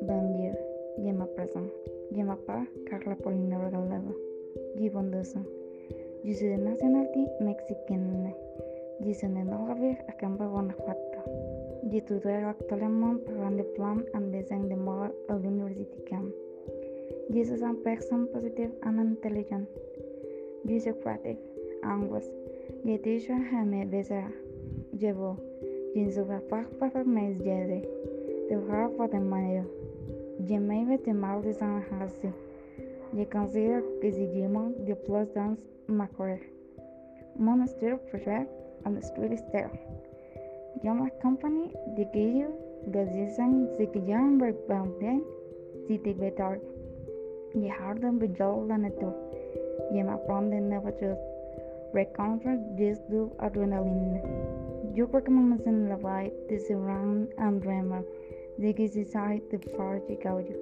Bandir, Yema Presam, Yemapa, Carla Polina Regalado, Gibondoso, Yo soy de nacionalidad mexicana, yo soy de Nolaver, Acamba, Guanajuato, yo estudié actualmente para un diploma en de moda a la universidad. Yo soy una persona positiva y inteligente, yo soy creative, anglos, yo te a me Je suis pas parfait, mais j'ai de voir pour de mayo. Je de mal de sang hasi. Je considère que je demande de plus dans ma carrière. Mon style préféré est le street. Yo la company de Gillo de design de Guillaume Bergbanden si te betar. Je harde bejol la neto. Je m'apprend de nouvelles choses. Rencontre des du adrenaline. Yo creo que me hacen la vibe de surround and drama. De que se sabe de party gaudio.